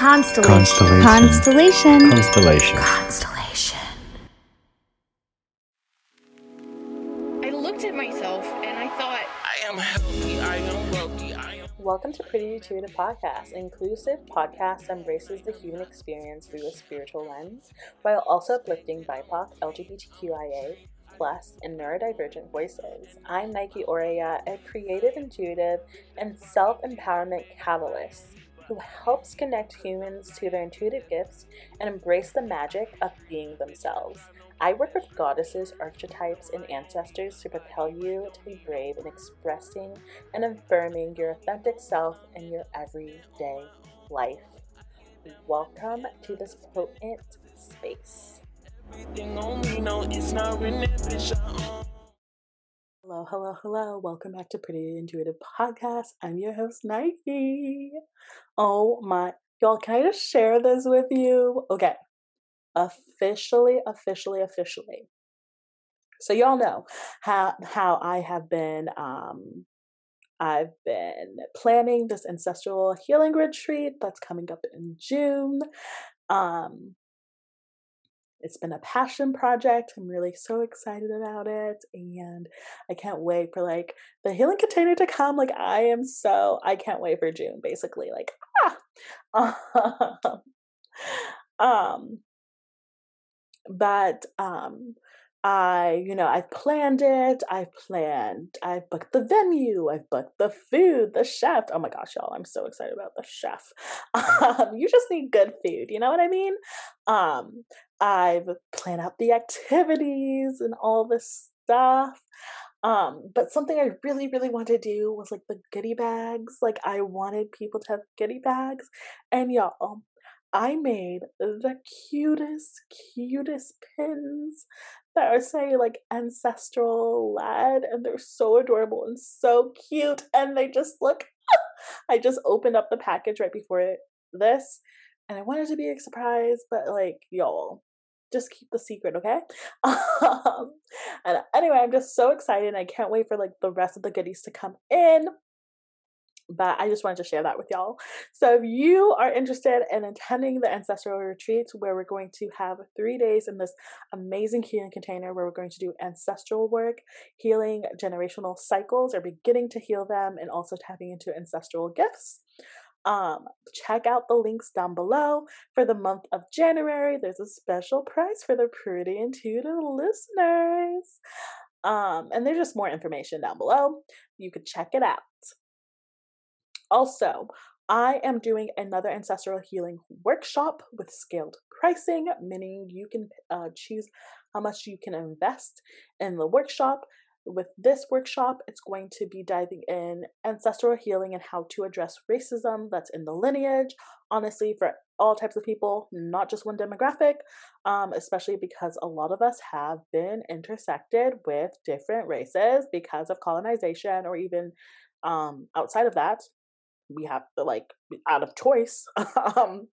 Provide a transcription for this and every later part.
Constellation. Constellation. Constellation. Constellation. Constellation. I looked at myself and I thought, I am healthy, I am wealthy, I am. Welcome to Pretty Intuitive Podcast, an inclusive podcast that embraces the human experience through a spiritual lens, while also uplifting BIPOC, LGBTQIA, plus, and neurodivergent voices. I'm Nike Oreya, a creative, intuitive, and self-empowerment catalyst who helps connect humans to their intuitive gifts and embrace the magic of being themselves. I work with goddesses, archetypes, and ancestors to propel you to be brave in expressing and affirming your authentic self in your everyday life. Welcome to this potent space. Hello, hello, hello. Welcome back to Pretty Intuitive Podcast. I'm your host, Nike. Oh my, y'all, can I just share this with you? Okay, officially, officially, officially. So y'all know how how I have been um I've been planning this ancestral healing retreat that's coming up in June. Um it's been a passion project. I'm really so excited about it and I can't wait for like the healing container to come. Like I am so I can't wait for June basically. Like ah. um but um I, you know, I've planned it. I've planned, I've booked the venue. I've booked the food, the chef. Oh my gosh, y'all, I'm so excited about the chef. Um, you just need good food. You know what I mean? Um, I've planned out the activities and all this stuff. Um, but something I really, really wanted to do was like the goodie bags. Like I wanted people to have goodie bags. And y'all, I made the cutest, cutest pins that are say like ancestral led and they're so adorable and so cute and they just look I just opened up the package right before this and I wanted to be a surprise, but like y'all just keep the secret, okay? Um, and anyway, I'm just so excited. And I can't wait for like the rest of the goodies to come in but I just wanted to share that with y'all. So, if you are interested in attending the ancestral retreats, where we're going to have three days in this amazing healing container, where we're going to do ancestral work, healing generational cycles, or beginning to heal them, and also tapping into ancestral gifts. Um, check out the links down below for the month of January. There's a special price for the pretty intuitive listeners. Um, and there's just more information down below. You could check it out. Also, I am doing another ancestral healing workshop with scaled pricing, meaning you can uh, choose how much you can invest in the workshop. With this workshop, it's going to be diving in ancestral healing and how to address racism that's in the lineage, honestly, for all types of people, not just one demographic, um, especially because a lot of us have been intersected with different races because of colonization or even um, outside of that we have to like out of choice um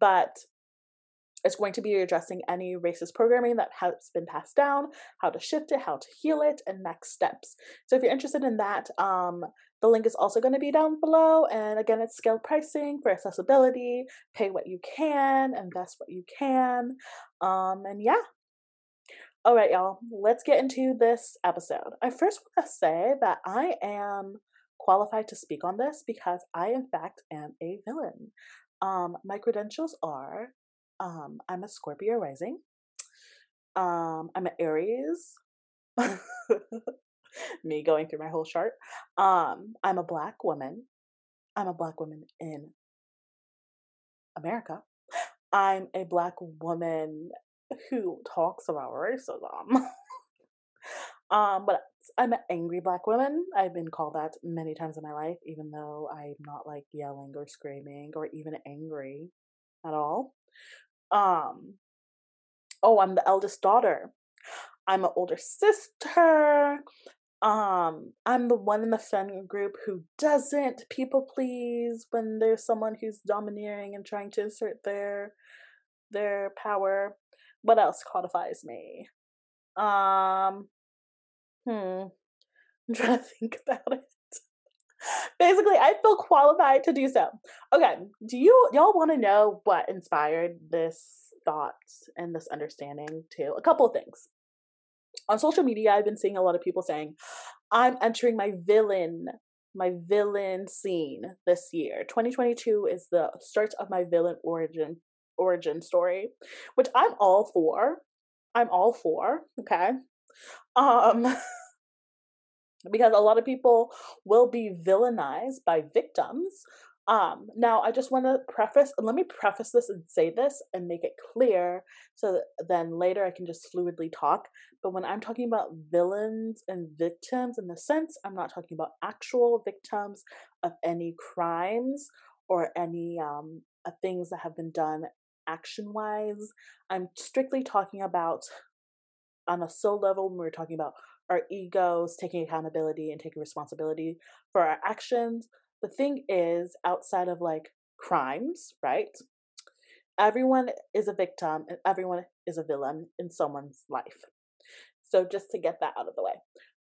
but it's going to be addressing any racist programming that has been passed down how to shift it how to heal it and next steps. So if you're interested in that um the link is also going to be down below and again it's scaled pricing for accessibility pay what you can invest what you can um and yeah. All right y'all let's get into this episode. I first want to say that i am qualified to speak on this because I, in fact, am a villain. Um, my credentials are um, I'm a Scorpio rising, um, I'm an Aries. Me going through my whole chart. Um, I'm a black woman. I'm a black woman in America. I'm a black woman who talks about racism. um, but I'm an angry black woman. I've been called that many times in my life, even though I'm not like yelling or screaming or even angry at all. Um, oh, I'm the eldest daughter. I'm an older sister. Um, I'm the one in the friend group who doesn't people please when there's someone who's domineering and trying to assert their their power. What else codifies me? Um, Hmm. I'm trying to think about it. Basically, I feel qualified to do so. Okay, do you y'all want to know what inspired this thought and this understanding too? A couple of things. On social media, I've been seeing a lot of people saying, "I'm entering my villain my villain scene this year. 2022 is the start of my villain origin origin story, which I'm all for. I'm all for, okay? Um because a lot of people will be villainized by victims um, now I just want to preface, let me preface this and say this and make it clear so that then later I can just fluidly talk. But when I'm talking about villains and victims, in the sense, I'm not talking about actual victims of any crimes or any um, things that have been done action wise. I'm strictly talking about on a soul level when we're talking about our egos taking accountability and taking responsibility for our actions the thing is, outside of like crimes, right? Everyone is a victim and everyone is a villain in someone's life. So just to get that out of the way.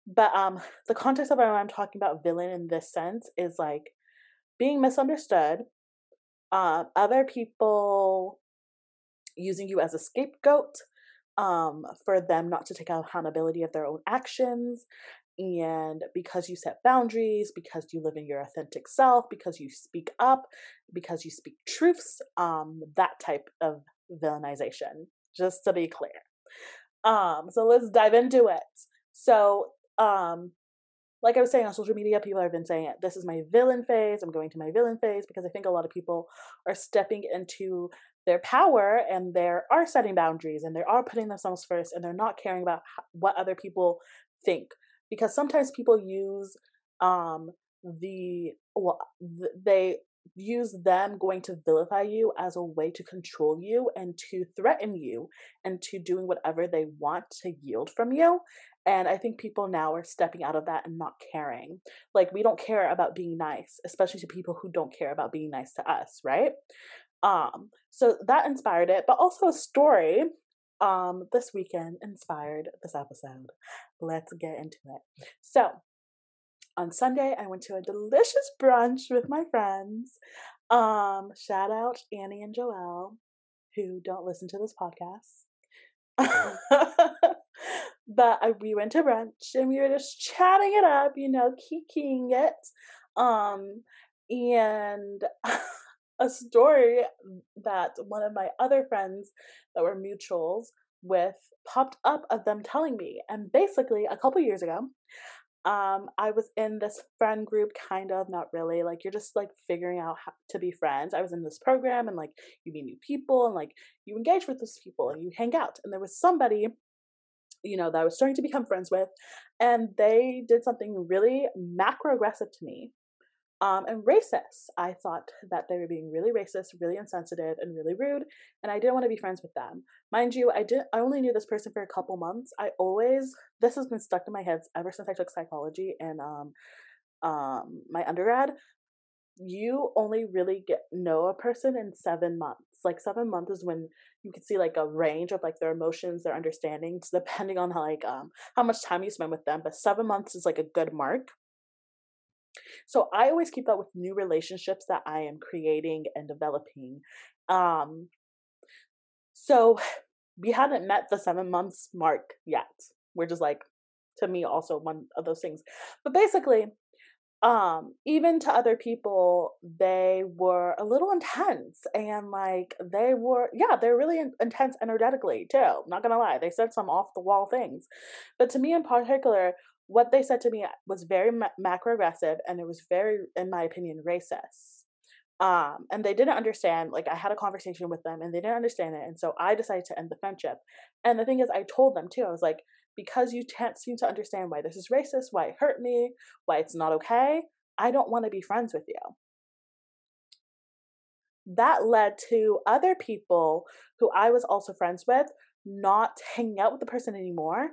But um the context of why I'm talking about villain in this sense is like being misunderstood, um, other people using you as a scapegoat, um, for them not to take accountability of their own actions, and because you set boundaries, because you live in your authentic self, because you speak up, because you speak truths, um, that type of villainization, just to be clear. Um, so let's dive into it. So, um, like I was saying on social media, people have been saying it. This is my villain phase. I'm going to my villain phase because I think a lot of people are stepping into their power and they are setting boundaries and they are putting themselves first and they're not caring about what other people think. Because sometimes people use um the well they use them going to vilify you as a way to control you and to threaten you and to doing whatever they want to yield from you. And i think people now are stepping out of that and not caring. Like we don't care about being nice especially to people who don't care about being nice to us right um so that inspired it but also a story um this weekend inspired this episode. Let's get into it. So, on Sunday I went to a delicious brunch with my friends. Um shout out Annie and Joelle who don't listen to this podcast. but I, we went to brunch and we were just chatting it up, you know, kikiing it. Um and a story that one of my other friends that were mutuals with popped up of them telling me. And basically, a couple years ago, um, I was in this friend group, kind of, not really. Like, you're just like figuring out how to be friends. I was in this program, and like, you meet new people, and like, you engage with those people, and you hang out. And there was somebody, you know, that I was starting to become friends with, and they did something really macro aggressive to me um, and racist. I thought that they were being really racist, really insensitive, and really rude, and I didn't want to be friends with them. Mind you, I did. I only knew this person for a couple months. I always this has been stuck in my head ever since I took psychology and um, um, my undergrad. You only really get know a person in seven months. Like seven months is when you can see like a range of like their emotions, their understandings, depending on how like um how much time you spend with them. But seven months is like a good mark so I always keep that with new relationships that I am creating and developing. Um, so we hadn't met the seven months mark yet. We're just like, to me, also one of those things. But basically, um even to other people they were a little intense and like they were yeah they're really in- intense energetically too not gonna lie they said some off the wall things but to me in particular what they said to me was very ma- macro aggressive and it was very in my opinion racist. Um and they didn't understand like i had a conversation with them and they didn't understand it and so i decided to end the friendship. And the thing is i told them too i was like because you can't seem to understand why this is racist why it hurt me why it's not okay i don't want to be friends with you. That led to other people who i was also friends with not hanging out with the person anymore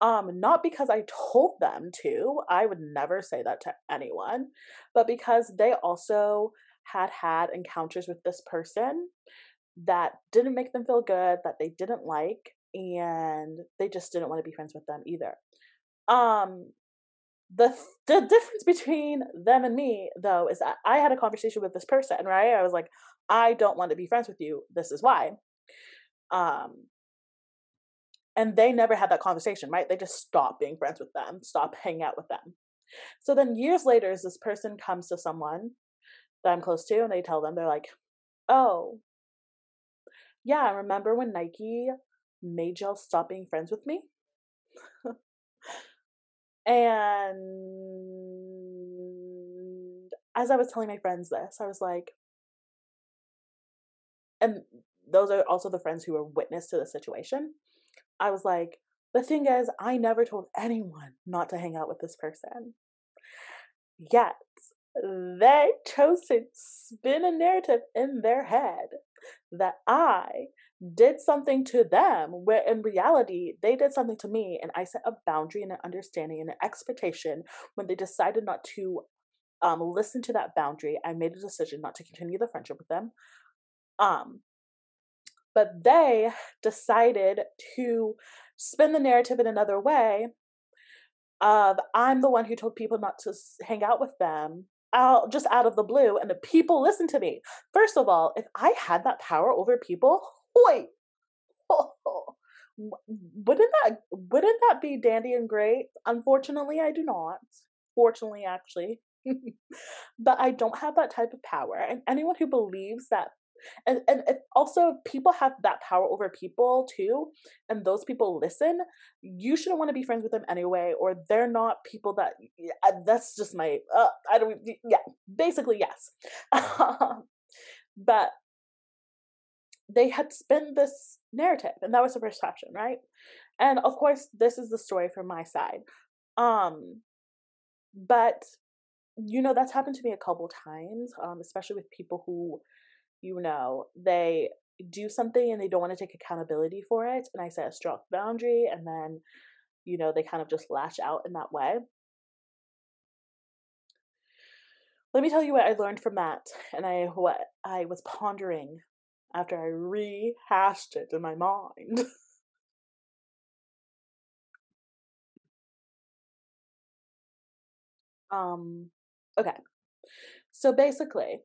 um, not because I told them to, I would never say that to anyone, but because they also had had encounters with this person that didn't make them feel good, that they didn't like, and they just didn't want to be friends with them either. Um, the the difference between them and me though is that I had a conversation with this person, right? I was like, I don't want to be friends with you. This is why. Um and they never had that conversation, right? They just stop being friends with them, stop hanging out with them. So then years later, as this person comes to someone that I'm close to and they tell them, they're like, Oh, yeah, I remember when Nike made y'all stop being friends with me? And as I was telling my friends this, I was like, and those are also the friends who were witness to the situation. I was like, the thing is, I never told anyone not to hang out with this person. Yet, they chose to spin a narrative in their head that I did something to them where in reality they did something to me and i set a boundary and an understanding and an expectation when they decided not to um, listen to that boundary i made a decision not to continue the friendship with them um, but they decided to spin the narrative in another way of i'm the one who told people not to hang out with them out just out of the blue and the people listen to me first of all if i had that power over people Wait, wouldn't that wouldn't that be dandy and great? Unfortunately, I do not. Fortunately, actually. but I don't have that type of power. And anyone who believes that and, and also people have that power over people too and those people listen you shouldn't want to be friends with them anyway or they're not people that that's just my uh, i don't yeah basically yes. But they had spun this narrative and that was the perception right? And of course this is the story from my side. Um but you know that's happened to me a couple times um especially with people who you know they do something and they don't want to take accountability for it and i set a strong boundary and then you know they kind of just lash out in that way let me tell you what i learned from that and i what i was pondering after I rehashed it in my mind. um, okay. So basically,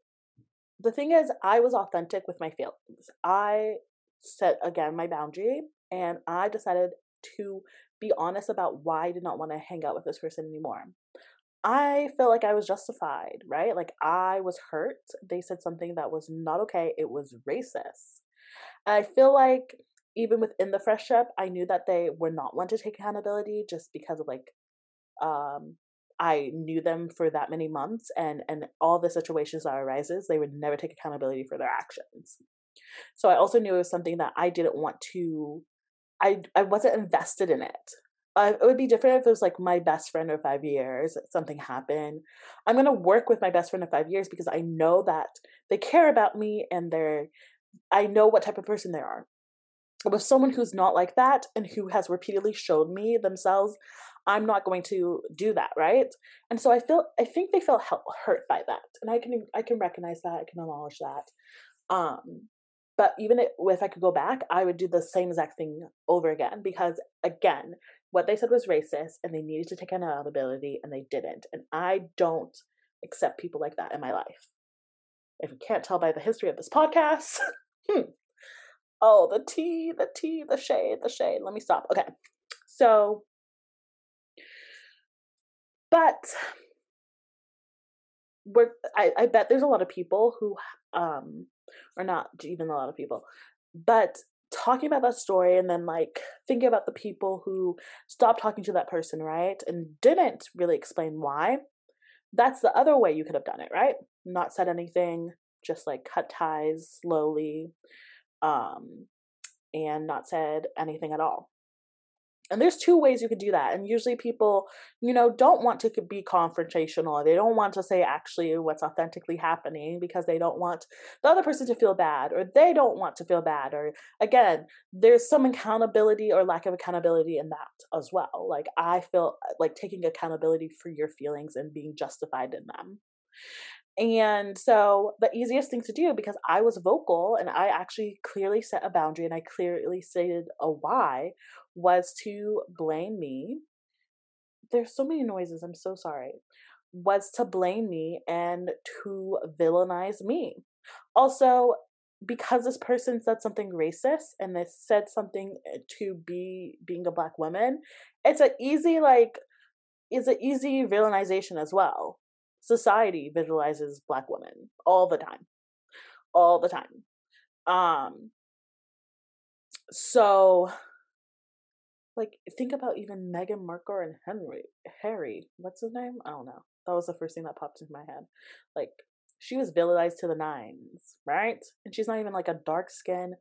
the thing is, I was authentic with my feelings. I set again my boundary and I decided to be honest about why I did not want to hang out with this person anymore. I felt like I was justified, right? Like I was hurt. They said something that was not okay. It was racist. I feel like even within the friendship, I knew that they were not one to take accountability just because of like um I knew them for that many months and and all the situations that arises, they would never take accountability for their actions. So I also knew it was something that I didn't want to I I wasn't invested in it. It would be different if it was like my best friend of five years, something happened. I'm gonna work with my best friend of five years because I know that they care about me and they're, I know what type of person they are. With someone who's not like that and who has repeatedly showed me themselves, I'm not going to do that, right? And so I feel, I think they felt hurt by that, and I can, I can recognize that, I can acknowledge that. Um, but even if I could go back, I would do the same exact thing over again because, again, what they said was racist and they needed to take accountability and they didn't. And I don't accept people like that in my life. If you can't tell by the history of this podcast, hmm. Oh, the tea, the tea, the shade, the shade. Let me stop. Okay. So, but we're, I, I bet there's a lot of people who, um, or not even a lot of people, but talking about that story and then like thinking about the people who stopped talking to that person, right? And didn't really explain why. That's the other way you could have done it, right? Not said anything, just like cut ties slowly, um, and not said anything at all and there's two ways you could do that and usually people you know don't want to be confrontational they don't want to say actually what's authentically happening because they don't want the other person to feel bad or they don't want to feel bad or again there's some accountability or lack of accountability in that as well like i feel like taking accountability for your feelings and being justified in them. And so the easiest thing to do, because I was vocal and I actually clearly set a boundary and I clearly stated a why, was to blame me there's so many noises. I'm so sorry. Was to blame me and to villainize me. Also, because this person said something racist and they said something eh, to be being a black woman, it's an easy like it's an easy villainization as well. Society visualizes black women all the time. All the time. Um so like think about even Meghan Markle and Henry Harry. What's his name? I don't know. That was the first thing that popped into my head. Like she was villainized to the nines, right? And she's not even like a dark skinned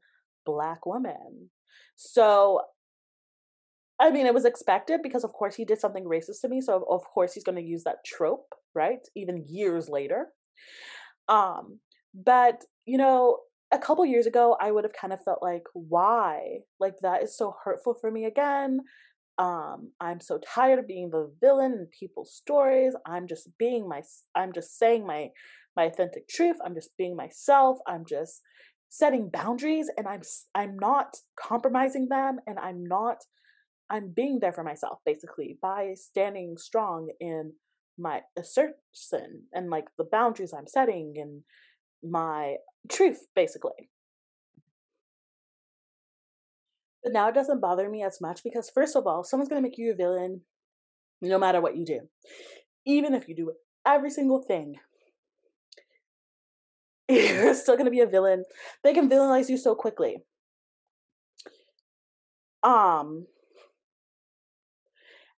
black woman. So I mean, it was expected because, of course, he did something racist to me. So, of course, he's going to use that trope, right? Even years later. Um, but you know, a couple years ago, I would have kind of felt like, why? Like that is so hurtful for me again. Um, I'm so tired of being the villain in people's stories. I'm just being my. I'm just saying my my authentic truth. I'm just being myself. I'm just setting boundaries, and I'm I'm not compromising them, and I'm not. I'm being there for myself basically by standing strong in my assertion and like the boundaries I'm setting and my truth, basically. But now it doesn't bother me as much because, first of all, someone's going to make you a villain no matter what you do. Even if you do every single thing, you're still going to be a villain. They can villainize you so quickly. Um,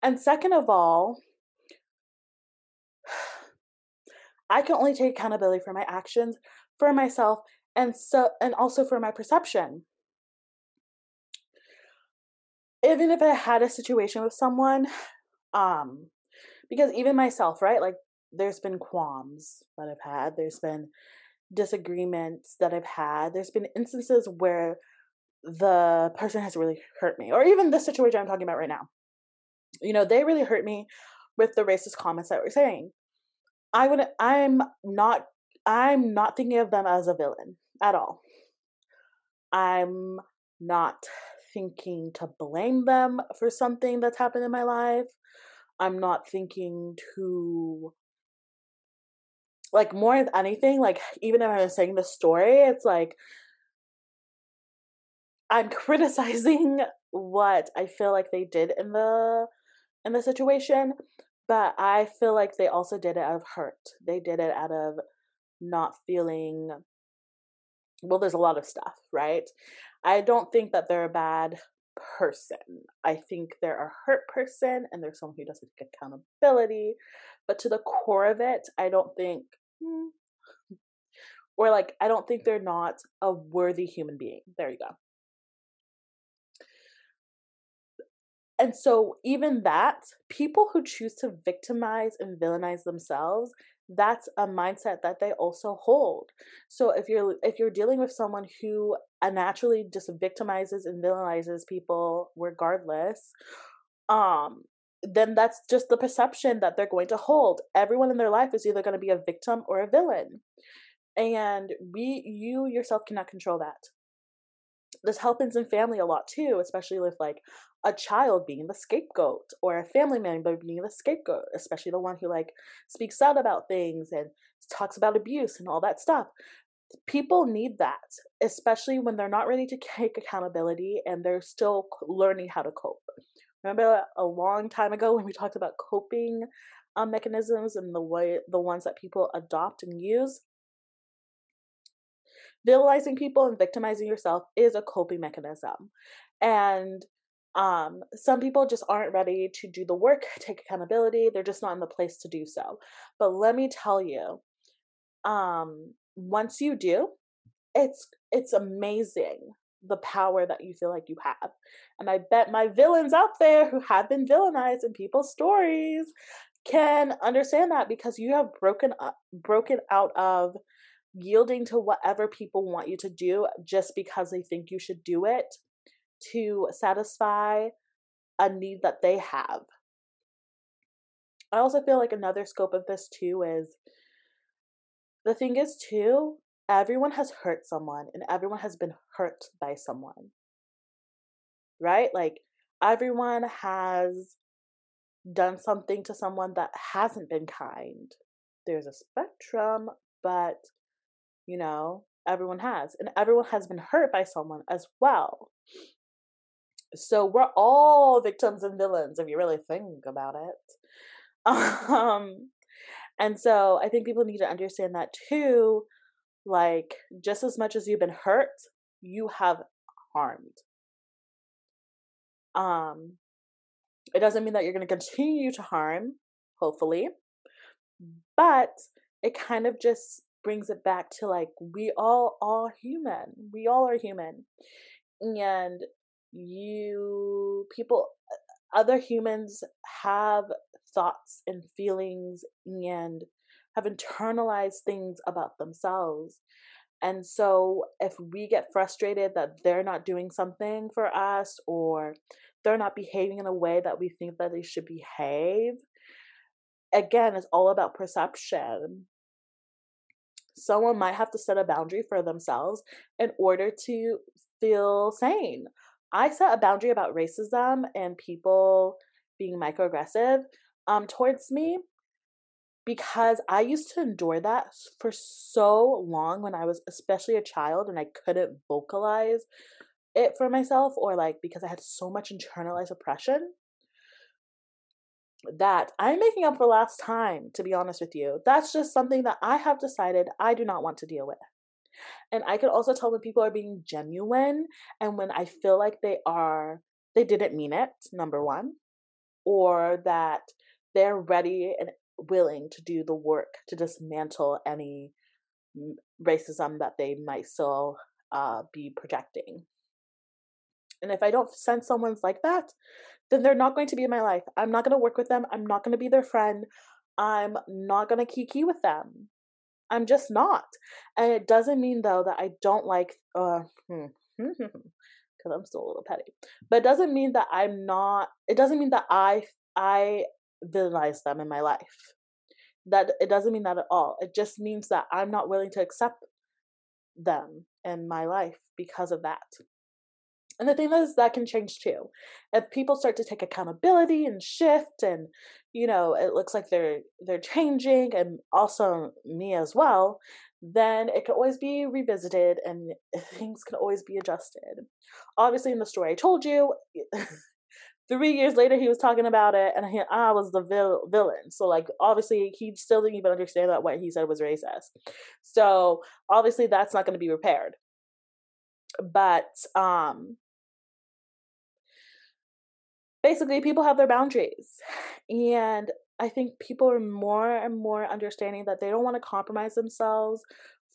and second of all, I can only take accountability for my actions, for myself, and so and also for my perception. Even if I had a situation with someone, um, because even myself, right? Like there's been qualms that I've had, there's been disagreements that I've had, there's been instances where the person has really hurt me, or even the situation I'm talking about right now. You know, they really hurt me with the racist comments that we're saying. I would I'm not I'm not thinking of them as a villain at all. I'm not thinking to blame them for something that's happened in my life. I'm not thinking to like more than anything, like even if I'm saying the story, it's like I'm criticizing what I feel like they did in the in the situation, but I feel like they also did it out of hurt. They did it out of not feeling well, there's a lot of stuff, right? I don't think that they're a bad person. I think they're a hurt person and they're someone who doesn't take accountability. But to the core of it, I don't think, hmm, or like, I don't think they're not a worthy human being. There you go. And so, even that, people who choose to victimize and villainize themselves, that's a mindset that they also hold. So if you're if you're dealing with someone who naturally just victimizes and villainizes people regardless, um, then that's just the perception that they're going to hold. Everyone in their life is either going to be a victim or a villain. And we you yourself cannot control that this happens in family a lot too, especially with like a child being the scapegoat or a family member being the scapegoat, especially the one who like speaks out about things and talks about abuse and all that stuff. People need that, especially when they're not ready to take accountability and they're still learning how to cope. Remember a long time ago when we talked about coping um, mechanisms and the way the ones that people adopt and use? Villainizing people and victimizing yourself is a coping mechanism. And um, some people just aren't ready to do the work, take accountability. They're just not in the place to do so. But let me tell you, um, once you do, it's it's amazing the power that you feel like you have. And I bet my villains out there who have been villainized in people's stories can understand that because you have broken up, broken out of yielding to whatever people want you to do just because they think you should do it to satisfy a need that they have. I also feel like another scope of this too is the thing is too, everyone has hurt someone and everyone has been hurt by someone. Right? Like everyone has done something to someone that hasn't been kind. There's a spectrum, but you know, everyone has. And everyone has been hurt by someone as well. So we're all victims and villains if you really think about it. Um, and so I think people need to understand that too. Like, just as much as you've been hurt, you have harmed. Um, it doesn't mean that you're going to continue to harm, hopefully, but it kind of just brings it back to like we all are human. We all are human, and you people, uh, other humans have thoughts and feelings and have internalized things about themselves. And so, if we get frustrated that they're not doing something for us or they're not behaving in a way that we think that they should behave, again, it's all about perception. Someone might have to set a boundary for themselves in order to feel sane. I set a boundary about racism and people being microaggressive um, towards me because I used to endure that for so long when I was especially a child and I couldn't vocalize it for myself or like because I had so much internalized oppression that I'm making up for last time, to be honest with you. That's just something that I have decided I do not want to deal with. And I can also tell when people are being genuine and when I feel like they are, they didn't mean it, number one, or that they're ready and willing to do the work to dismantle any racism that they might still uh, be projecting. And if I don't sense someone's like that, then they're not going to be in my life. I'm not going to work with them. I'm not going to be their friend. I'm not going to kiki with them. I'm just not. And it doesn't mean though that I don't like uh because I'm still a little petty. But it doesn't mean that I'm not it doesn't mean that I I villainize them in my life. That it doesn't mean that at all. It just means that I'm not willing to accept them in my life because of that. And the thing is that can change too. If people start to take accountability and shift and you know, it looks like they're they're changing and also me as well, then it can always be revisited and things can always be adjusted. Obviously in the story I told you, three years later he was talking about it and he, I was the vil- villain. So like obviously he still didn't even understand that what he said was racist. So obviously that's not going to be repaired. But um basically people have their boundaries and i think people are more and more understanding that they don't want to compromise themselves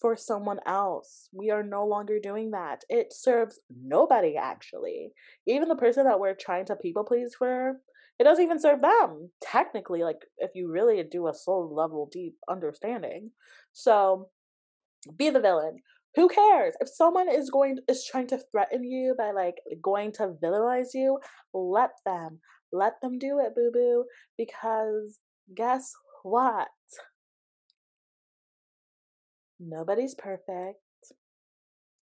for someone else. We are no longer doing that. It serves nobody actually. Even the person that we're trying to people please for it doesn't even serve them technically like if you really do a soul level deep understanding. So be the villain who cares? If someone is going is trying to threaten you by like going to villainize you let them. Let them do it boo boo because guess what? Nobody's perfect.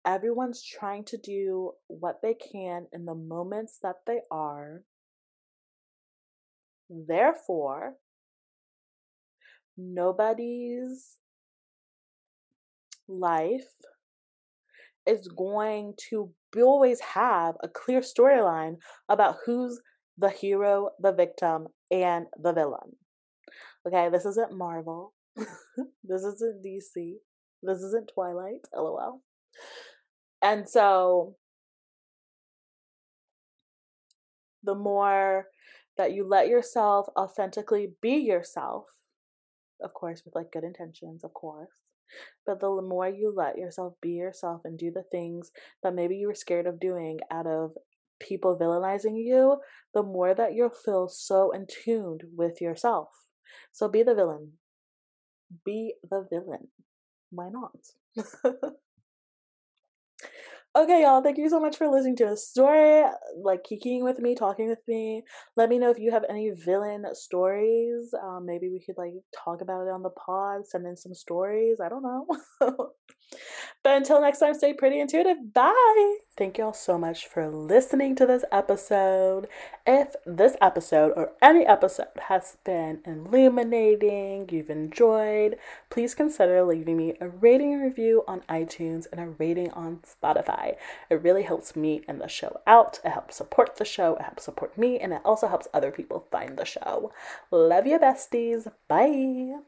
Everyone's trying to do what they can in the moments that they are. Therefore nobody's life is going to always have a clear storyline about who's the hero, the victim, and the villain. Okay, this isn't Marvel. this isn't DC. This isn't Twilight, lol. And so the more that you let yourself authentically be yourself, of course, with like good intentions, of course, but the more you let yourself be yourself and do the things that maybe you were scared of doing out of people villainizing you, the more that you'll feel so in tuned with yourself. So be the villain. Be the villain. Why not? Okay, y'all, thank you so much for listening to a story, like kicking with me, talking with me. Let me know if you have any villain stories. Um, maybe we could like talk about it on the pod, send in some stories. I don't know. But until next time, stay pretty intuitive. Bye. Thank y'all so much for listening to this episode. If this episode or any episode has been illuminating, you've enjoyed, please consider leaving me a rating and review on iTunes and a rating on Spotify. It really helps me and the show out. It helps support the show, it helps support me, and it also helps other people find the show. Love you, besties. Bye.